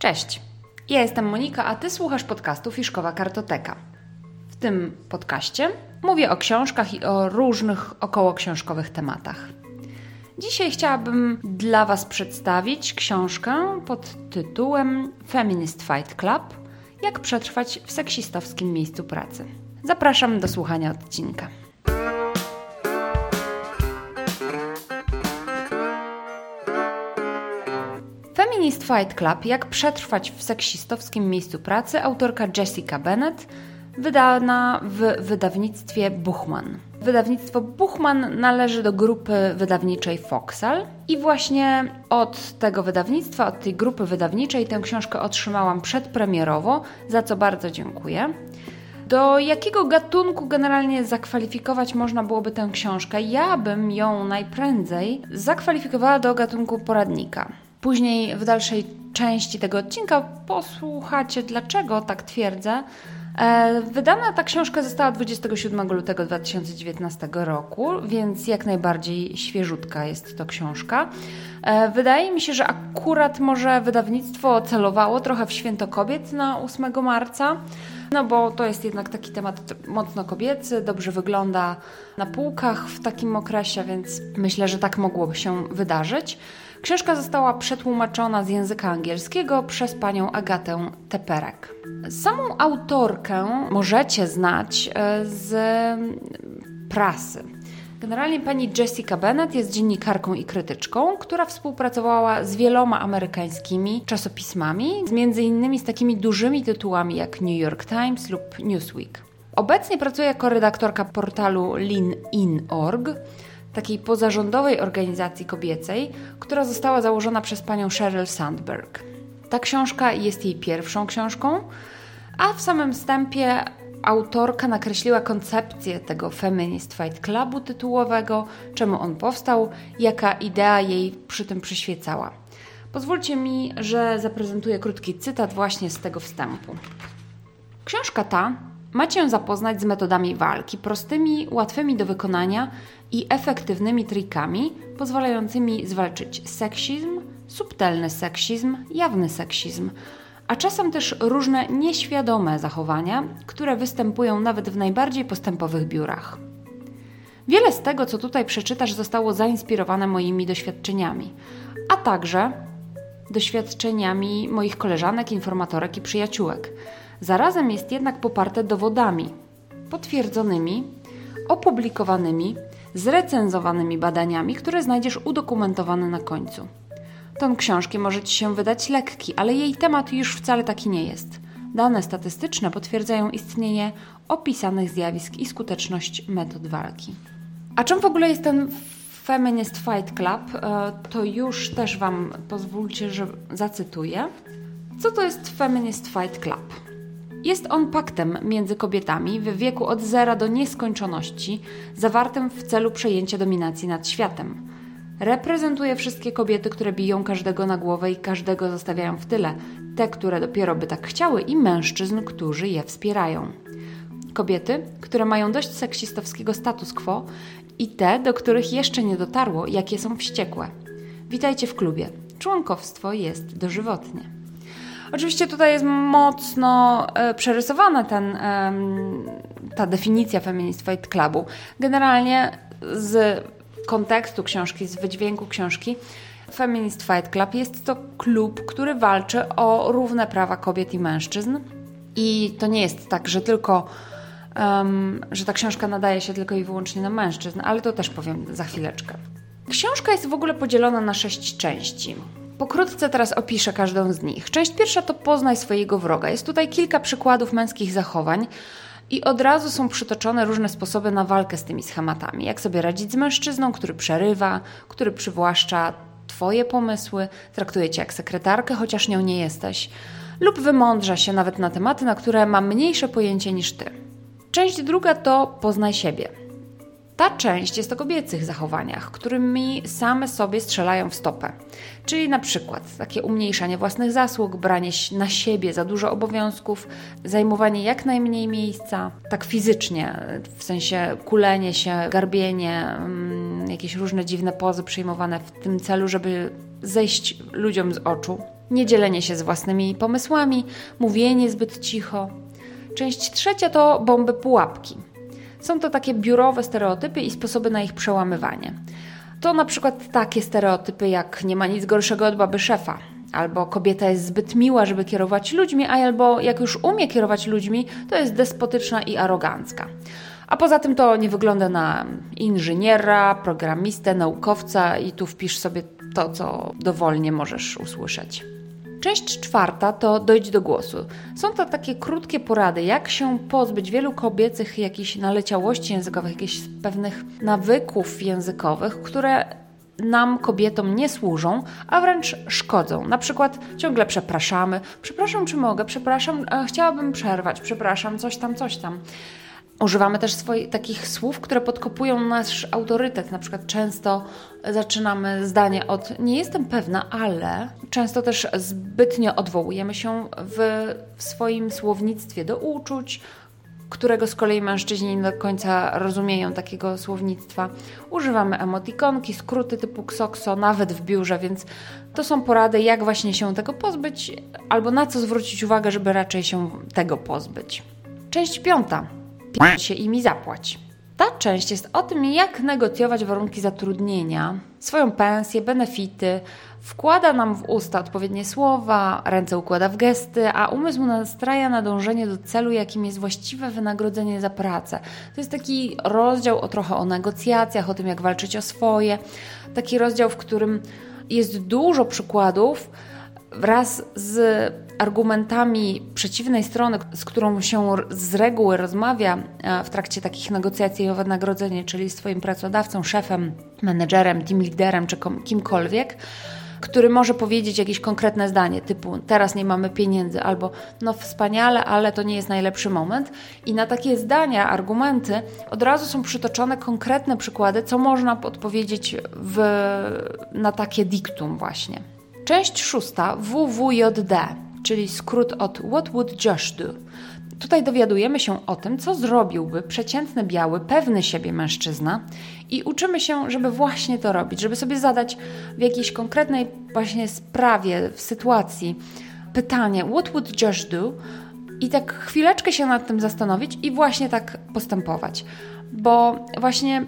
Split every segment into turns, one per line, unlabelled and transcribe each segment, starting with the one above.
Cześć, ja jestem Monika, a Ty słuchasz podcastu Fiszkowa Kartoteka. W tym podcaście mówię o książkach i o różnych okołoksiążkowych tematach. Dzisiaj chciałabym dla Was przedstawić książkę pod tytułem Feminist Fight Club – Jak przetrwać w seksistowskim miejscu pracy. Zapraszam do słuchania odcinka. Feminist Fight Club Jak przetrwać w seksistowskim miejscu pracy autorka Jessica Bennett wydana w wydawnictwie Buchman. Wydawnictwo Buchman należy do grupy wydawniczej Foxal i właśnie od tego wydawnictwa, od tej grupy wydawniczej tę książkę otrzymałam przedpremierowo, za co bardzo dziękuję. Do jakiego gatunku generalnie zakwalifikować można byłoby tę książkę? Ja bym ją najprędzej zakwalifikowała do gatunku poradnika. Później w dalszej części tego odcinka posłuchacie, dlaczego tak twierdzę. E, wydana ta książka została 27 lutego 2019 roku, więc jak najbardziej świeżutka jest to książka. E, wydaje mi się, że akurat może wydawnictwo celowało trochę w Święto Kobiet na 8 marca, no bo to jest jednak taki temat mocno kobiecy, dobrze wygląda na półkach w takim okresie, więc myślę, że tak mogłoby się wydarzyć. Książka została przetłumaczona z języka angielskiego przez panią Agatę Teperek. Samą autorkę możecie znać e, z prasy. Generalnie pani Jessica Bennett jest dziennikarką i krytyczką, która współpracowała z wieloma amerykańskimi czasopismami, z między innymi z takimi dużymi tytułami jak New York Times lub Newsweek. Obecnie pracuje jako redaktorka portalu leanin.org, takiej pozarządowej organizacji kobiecej, która została założona przez panią Sheryl Sandberg. Ta książka jest jej pierwszą książką, a w samym wstępie autorka nakreśliła koncepcję tego Feminist Fight Clubu tytułowego, czemu on powstał, jaka idea jej przy tym przyświecała. Pozwólcie mi, że zaprezentuję krótki cytat właśnie z tego wstępu. Książka ta ma Cię zapoznać z metodami walki, prostymi, łatwymi do wykonania i efektywnymi trikami pozwalającymi zwalczyć seksizm, subtelny seksizm, jawny seksizm, a czasem też różne nieświadome zachowania, które występują nawet w najbardziej postępowych biurach. Wiele z tego, co tutaj przeczytasz, zostało zainspirowane moimi doświadczeniami, a także doświadczeniami moich koleżanek, informatorek i przyjaciółek. Zarazem jest jednak poparte dowodami potwierdzonymi, opublikowanymi, zrecenzowanymi badaniami, które znajdziesz udokumentowane na końcu. Ton książki może Ci się wydać lekki, ale jej temat już wcale taki nie jest. Dane statystyczne potwierdzają istnienie opisanych zjawisk i skuteczność metod walki. A czym w ogóle jest ten Feminist Fight Club? E, to już też Wam pozwólcie, że zacytuję. Co to jest Feminist Fight Club? Jest on paktem między kobietami w wieku od zera do nieskończoności, zawartym w celu przejęcia dominacji nad światem. Reprezentuje wszystkie kobiety, które biją każdego na głowę i każdego zostawiają w tyle, te, które dopiero by tak chciały, i mężczyzn, którzy je wspierają. Kobiety, które mają dość seksistowskiego status quo i te, do których jeszcze nie dotarło, jakie są wściekłe. Witajcie w klubie. Członkowstwo jest dożywotnie. Oczywiście tutaj jest mocno e, przerysowana ten, e, ta definicja Feminist Fight Clubu. Generalnie z kontekstu książki, z wydźwięku książki, Feminist Fight Club jest to klub, który walczy o równe prawa kobiet i mężczyzn. I to nie jest tak, że tylko, um, że ta książka nadaje się tylko i wyłącznie na mężczyzn, ale to też powiem za chwileczkę. Książka jest w ogóle podzielona na sześć części. Pokrótce teraz opiszę każdą z nich. Część pierwsza to poznaj swojego wroga. Jest tutaj kilka przykładów męskich zachowań. I od razu są przytoczone różne sposoby na walkę z tymi schematami. Jak sobie radzić z mężczyzną, który przerywa, który przywłaszcza Twoje pomysły, traktuje Cię jak sekretarkę, chociaż nią nie jesteś, lub wymądrza się nawet na tematy, na które ma mniejsze pojęcie niż Ty. Część druga to poznaj siebie. Ta część jest o kobiecych zachowaniach, którymi same sobie strzelają w stopę. Czyli na przykład takie umniejszanie własnych zasług, branie na siebie za dużo obowiązków, zajmowanie jak najmniej miejsca, tak fizycznie, w sensie kulenie się, garbienie, mm, jakieś różne dziwne pozy przyjmowane w tym celu, żeby zejść ludziom z oczu. niedzielenie się z własnymi pomysłami, mówienie zbyt cicho. Część trzecia to bomby pułapki. Są to takie biurowe stereotypy i sposoby na ich przełamywanie. To na przykład takie stereotypy jak nie ma nic gorszego od baby szefa, albo kobieta jest zbyt miła, żeby kierować ludźmi, a albo jak już umie kierować ludźmi, to jest despotyczna i arogancka. A poza tym to nie wygląda na inżyniera, programistę, naukowca i tu wpisz sobie to, co dowolnie możesz usłyszeć. Część czwarta to dojdź do głosu. Są to takie krótkie porady, jak się pozbyć wielu kobiecych jakichś naleciałości językowych, jakichś pewnych nawyków językowych, które nam, kobietom, nie służą, a wręcz szkodzą. Na przykład ciągle przepraszamy. Przepraszam, czy mogę? Przepraszam, chciałabym przerwać. Przepraszam, coś tam, coś tam. Używamy też swoich, takich słów, które podkopują nasz autorytet. Na przykład często zaczynamy zdanie od nie jestem pewna, ale często też zbytnio odwołujemy się w, w swoim słownictwie do uczuć, którego z kolei mężczyźni nie do końca rozumieją takiego słownictwa. Używamy emotikonki, skróty typu ksokso, nawet w biurze, więc to są porady, jak właśnie się tego pozbyć, albo na co zwrócić uwagę, żeby raczej się tego pozbyć. Część piąta P się imi zapłać. Ta część jest o tym, jak negocjować warunki zatrudnienia, swoją pensję, benefity, wkłada nam w usta odpowiednie słowa, ręce układa w gesty, a umysł nastraja na dążenie do celu, jakim jest właściwe wynagrodzenie za pracę. To jest taki rozdział o trochę o negocjacjach, o tym, jak walczyć o swoje. Taki rozdział, w którym jest dużo przykładów wraz z argumentami przeciwnej strony, z którą się z reguły rozmawia e, w trakcie takich negocjacji o wynagrodzenie, czyli swoim pracodawcą, szefem, menedżerem, team leaderem czy kimkolwiek, który może powiedzieć jakieś konkretne zdanie typu teraz nie mamy pieniędzy albo no wspaniale, ale to nie jest najlepszy moment. I na takie zdania, argumenty od razu są przytoczone konkretne przykłady, co można odpowiedzieć w, na takie diktum właśnie. Część szósta WWJD czyli skrót od What would Josh do? Tutaj dowiadujemy się o tym, co zrobiłby przeciętny biały, pewny siebie mężczyzna i uczymy się, żeby właśnie to robić, żeby sobie zadać w jakiejś konkretnej właśnie sprawie, w sytuacji pytanie What would Josh do? I tak chwileczkę się nad tym zastanowić i właśnie tak postępować. Bo właśnie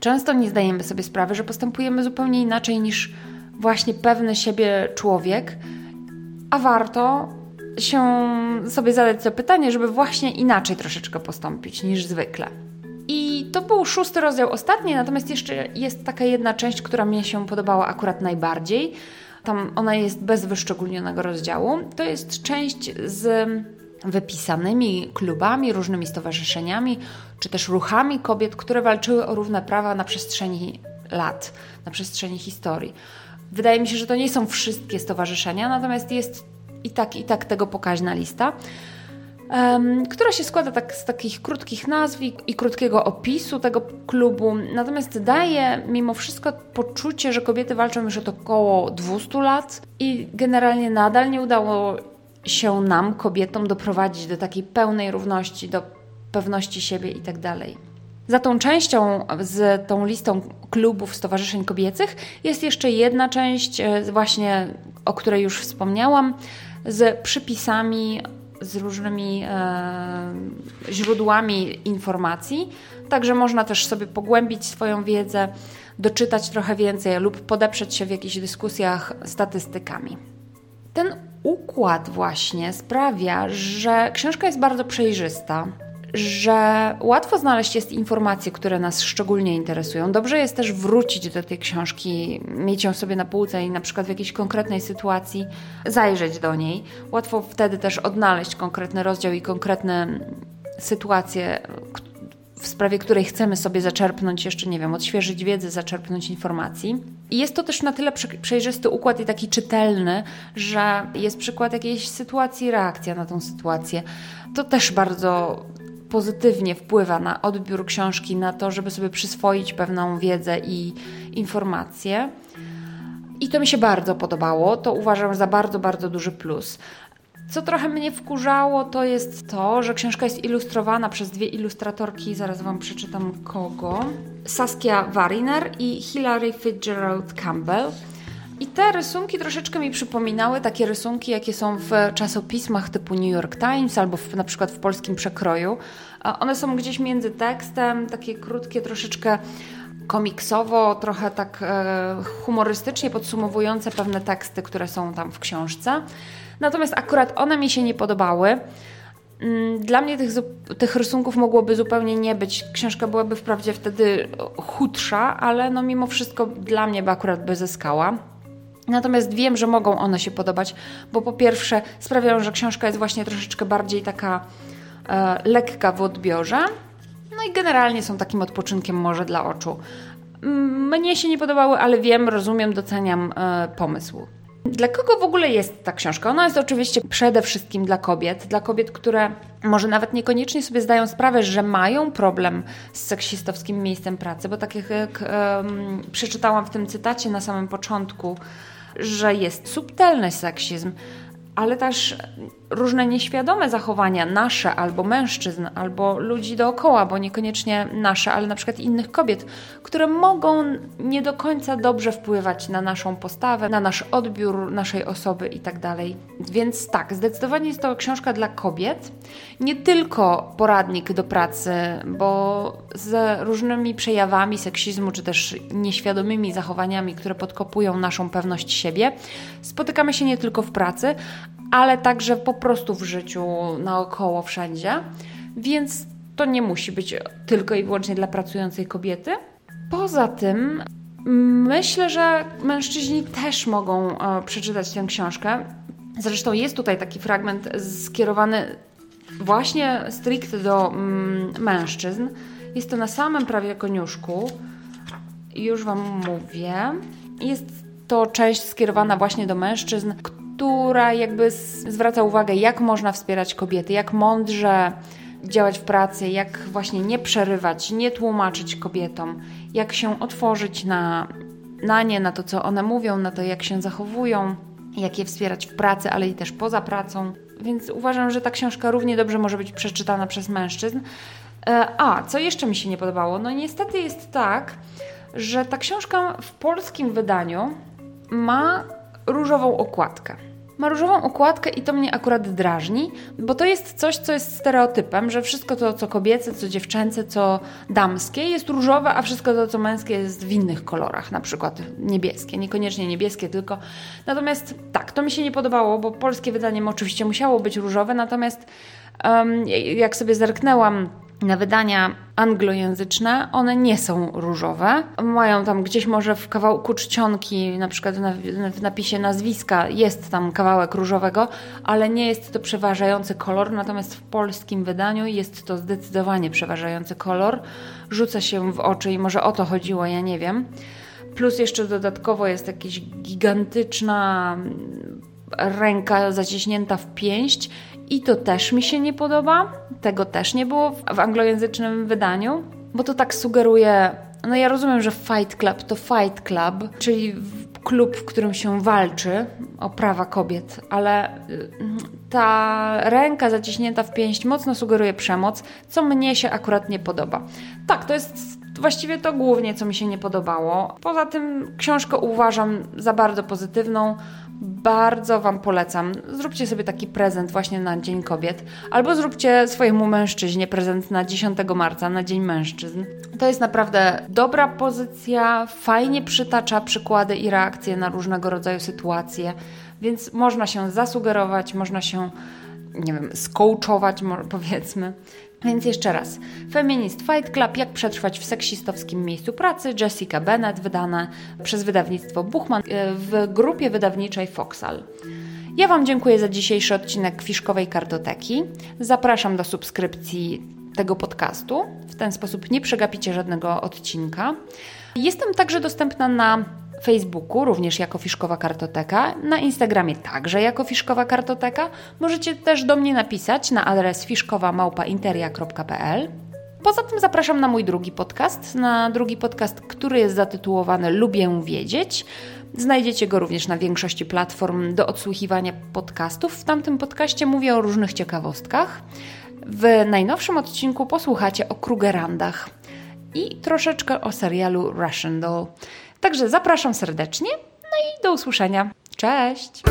często nie zdajemy sobie sprawy, że postępujemy zupełnie inaczej niż właśnie pewny siebie człowiek, a warto się sobie zadać to pytanie, żeby właśnie inaczej troszeczkę postąpić niż zwykle. I to był szósty rozdział ostatni, natomiast jeszcze jest taka jedna część, która mnie się podobała akurat najbardziej. Tam ona jest bez wyszczególnionego rozdziału. To jest część z wypisanymi klubami, różnymi stowarzyszeniami, czy też ruchami kobiet, które walczyły o równe prawa na przestrzeni lat, na przestrzeni historii. Wydaje mi się, że to nie są wszystkie stowarzyszenia, natomiast jest i tak, i tak tego pokaźna lista. Um, która się składa tak z takich krótkich nazw i, i krótkiego opisu tego klubu, natomiast daje mimo wszystko poczucie, że kobiety walczą już od około 200 lat i generalnie nadal nie udało się nam, kobietom, doprowadzić do takiej pełnej równości, do pewności siebie i tak. Za tą częścią, z tą listą klubów, stowarzyszeń kobiecych jest jeszcze jedna część, e, właśnie o której już wspomniałam, z przypisami, z różnymi e, źródłami informacji. Także można też sobie pogłębić swoją wiedzę, doczytać trochę więcej lub podeprzeć się w jakichś dyskusjach statystykami. Ten układ właśnie sprawia, że książka jest bardzo przejrzysta że łatwo znaleźć jest informacje, które nas szczególnie interesują. Dobrze jest też wrócić do tej książki, mieć ją sobie na półce i na przykład w jakiejś konkretnej sytuacji zajrzeć do niej. Łatwo wtedy też odnaleźć konkretny rozdział i konkretne sytuacje, w sprawie której chcemy sobie zaczerpnąć jeszcze, nie wiem, odświeżyć wiedzę, zaczerpnąć informacji. I jest to też na tyle przejrzysty układ i taki czytelny, że jest przykład jakiejś sytuacji, reakcja na tą sytuację. To też bardzo pozytywnie wpływa na odbiór książki, na to, żeby sobie przyswoić pewną wiedzę i informacje. I to mi się bardzo podobało. To uważam za bardzo, bardzo duży plus. Co trochę mnie wkurzało, to jest to, że książka jest ilustrowana przez dwie ilustratorki, zaraz Wam przeczytam kogo. Saskia Wariner i Hilary Fitzgerald Campbell. I te rysunki troszeczkę mi przypominały takie rysunki, jakie są w czasopismach typu New York Times albo w, na przykład w polskim przekroju. One są gdzieś między tekstem, takie krótkie, troszeczkę komiksowo, trochę tak e, humorystycznie podsumowujące pewne teksty, które są tam w książce. Natomiast akurat one mi się nie podobały. Mm, dla mnie tych, tych rysunków mogłoby zupełnie nie być. Książka byłaby wprawdzie wtedy chudsza, ale no mimo wszystko dla mnie by akurat by zyskała. Natomiast wiem, że mogą one się podobać, bo po pierwsze sprawiają, że książka jest właśnie troszeczkę bardziej taka e, lekka w odbiorze. No i generalnie są takim odpoczynkiem może dla oczu. Mnie się nie podobały, ale wiem, rozumiem, doceniam e, pomysł. Dla kogo w ogóle jest ta książka? Ona jest oczywiście przede wszystkim dla kobiet, dla kobiet, które może nawet niekoniecznie sobie zdają sprawę, że mają problem z seksistowskim miejscem pracy, bo tak jak, um, przeczytałam w tym cytacie na samym początku, że jest subtelny seksizm, ale też różne nieświadome zachowania nasze albo mężczyzn, albo ludzi dookoła, bo niekoniecznie nasze, ale na przykład innych kobiet, które mogą nie do końca dobrze wpływać na naszą postawę, na nasz odbiór naszej osoby itd. Tak Więc tak, zdecydowanie jest to książka dla kobiet, nie tylko poradnik do pracy, bo z różnymi przejawami seksizmu czy też nieświadomymi zachowaniami, które podkopują naszą pewność siebie, spotykamy się nie tylko w pracy, ale także po prostu w życiu naokoło, wszędzie. Więc to nie musi być tylko i wyłącznie dla pracującej kobiety. Poza tym, myślę, że mężczyźni też mogą e, przeczytać tę książkę. Zresztą jest tutaj taki fragment skierowany właśnie stricte do mm, mężczyzn. Jest to na samym prawie koniuszku. Już Wam mówię. Jest to część skierowana właśnie do mężczyzn, która jakby zwraca uwagę, jak można wspierać kobiety, jak mądrze działać w pracy, jak właśnie nie przerywać, nie tłumaczyć kobietom, jak się otworzyć na, na nie, na to, co one mówią, na to, jak się zachowują, jak je wspierać w pracy, ale i też poza pracą. Więc uważam, że ta książka równie dobrze może być przeczytana przez mężczyzn. E, a, co jeszcze mi się nie podobało? No niestety jest tak, że ta książka w polskim wydaniu ma różową okładkę ma różową okładkę i to mnie akurat drażni, bo to jest coś, co jest stereotypem, że wszystko to, co kobiece, co dziewczęce, co damskie jest różowe, a wszystko to, co męskie jest w innych kolorach, na przykład niebieskie, niekoniecznie niebieskie tylko. Natomiast tak, to mi się nie podobało, bo polskie wydanie oczywiście musiało być różowe, natomiast um, jak sobie zerknęłam na wydania anglojęzyczne, one nie są różowe. Mają tam gdzieś może w kawałku czcionki, na przykład w napisie nazwiska jest tam kawałek różowego, ale nie jest to przeważający kolor, natomiast w polskim wydaniu jest to zdecydowanie przeważający kolor. Rzuca się w oczy i może o to chodziło, ja nie wiem. Plus jeszcze dodatkowo jest jakaś gigantyczna ręka zaciśnięta w pięść i to też mi się nie podoba. Tego też nie było w, anglojęzycznym wydaniu, bo to tak sugeruje. No ja rozumiem, że Fight Club to Fight Club, czyli klub, w którym się walczy o prawa kobiet, ale y, ta ręka zaciśnięta w pięść mocno sugeruje przemoc, co mnie się akurat nie podoba. Tak, to jest właściwie to głównie, co mi się nie podobało. Poza tym książkę uważam za bardzo pozytywną. Bardzo Wam polecam. Zróbcie sobie taki prezent właśnie na Dzień Kobiet, albo zróbcie swojemu mężczyźnie prezent na 10 marca, na Dzień Mężczyzn. To jest naprawdę dobra pozycja, fajnie przytacza przykłady i reakcje na różnego rodzaju sytuacje, więc można się zasugerować, można się, nie wiem, skołczować, powiedzmy. Więc jeszcze raz. Feminist Fight Club Jak przetrwać w seksistowskim miejscu pracy Jessica Bennett, wydane przez wydawnictwo Buchman e, w grupie wydawniczej Foxal. Ja Wam dziękuję za dzisiejszy odcinek Fiszkowej Kartoteki. Zapraszam do subskrypcji tego podcastu. W ten sposób nie przegapicie żadnego odcinka. Jestem także dostępna na Facebooku również jako Fiszkowa Kartoteka, na Instagramie także jako Fiszkowa Kartoteka. Możecie też do mnie napisać na adres fiszkowa.interia.pl. Poza tym zapraszam na mój drugi podcast, na drugi podcast, który jest zatytułowany Lubię wiedzieć. Znajdziecie go również na większości platform do odsłuchiwania podcastów. W tamtym podcaście mówię o różnych ciekawostkach. W najnowszym odcinku posłuchacie o Krugerandach i troszeczkę o serialu Russian Doll. Także zapraszam serdecznie. No i do usłyszenia. Cześć!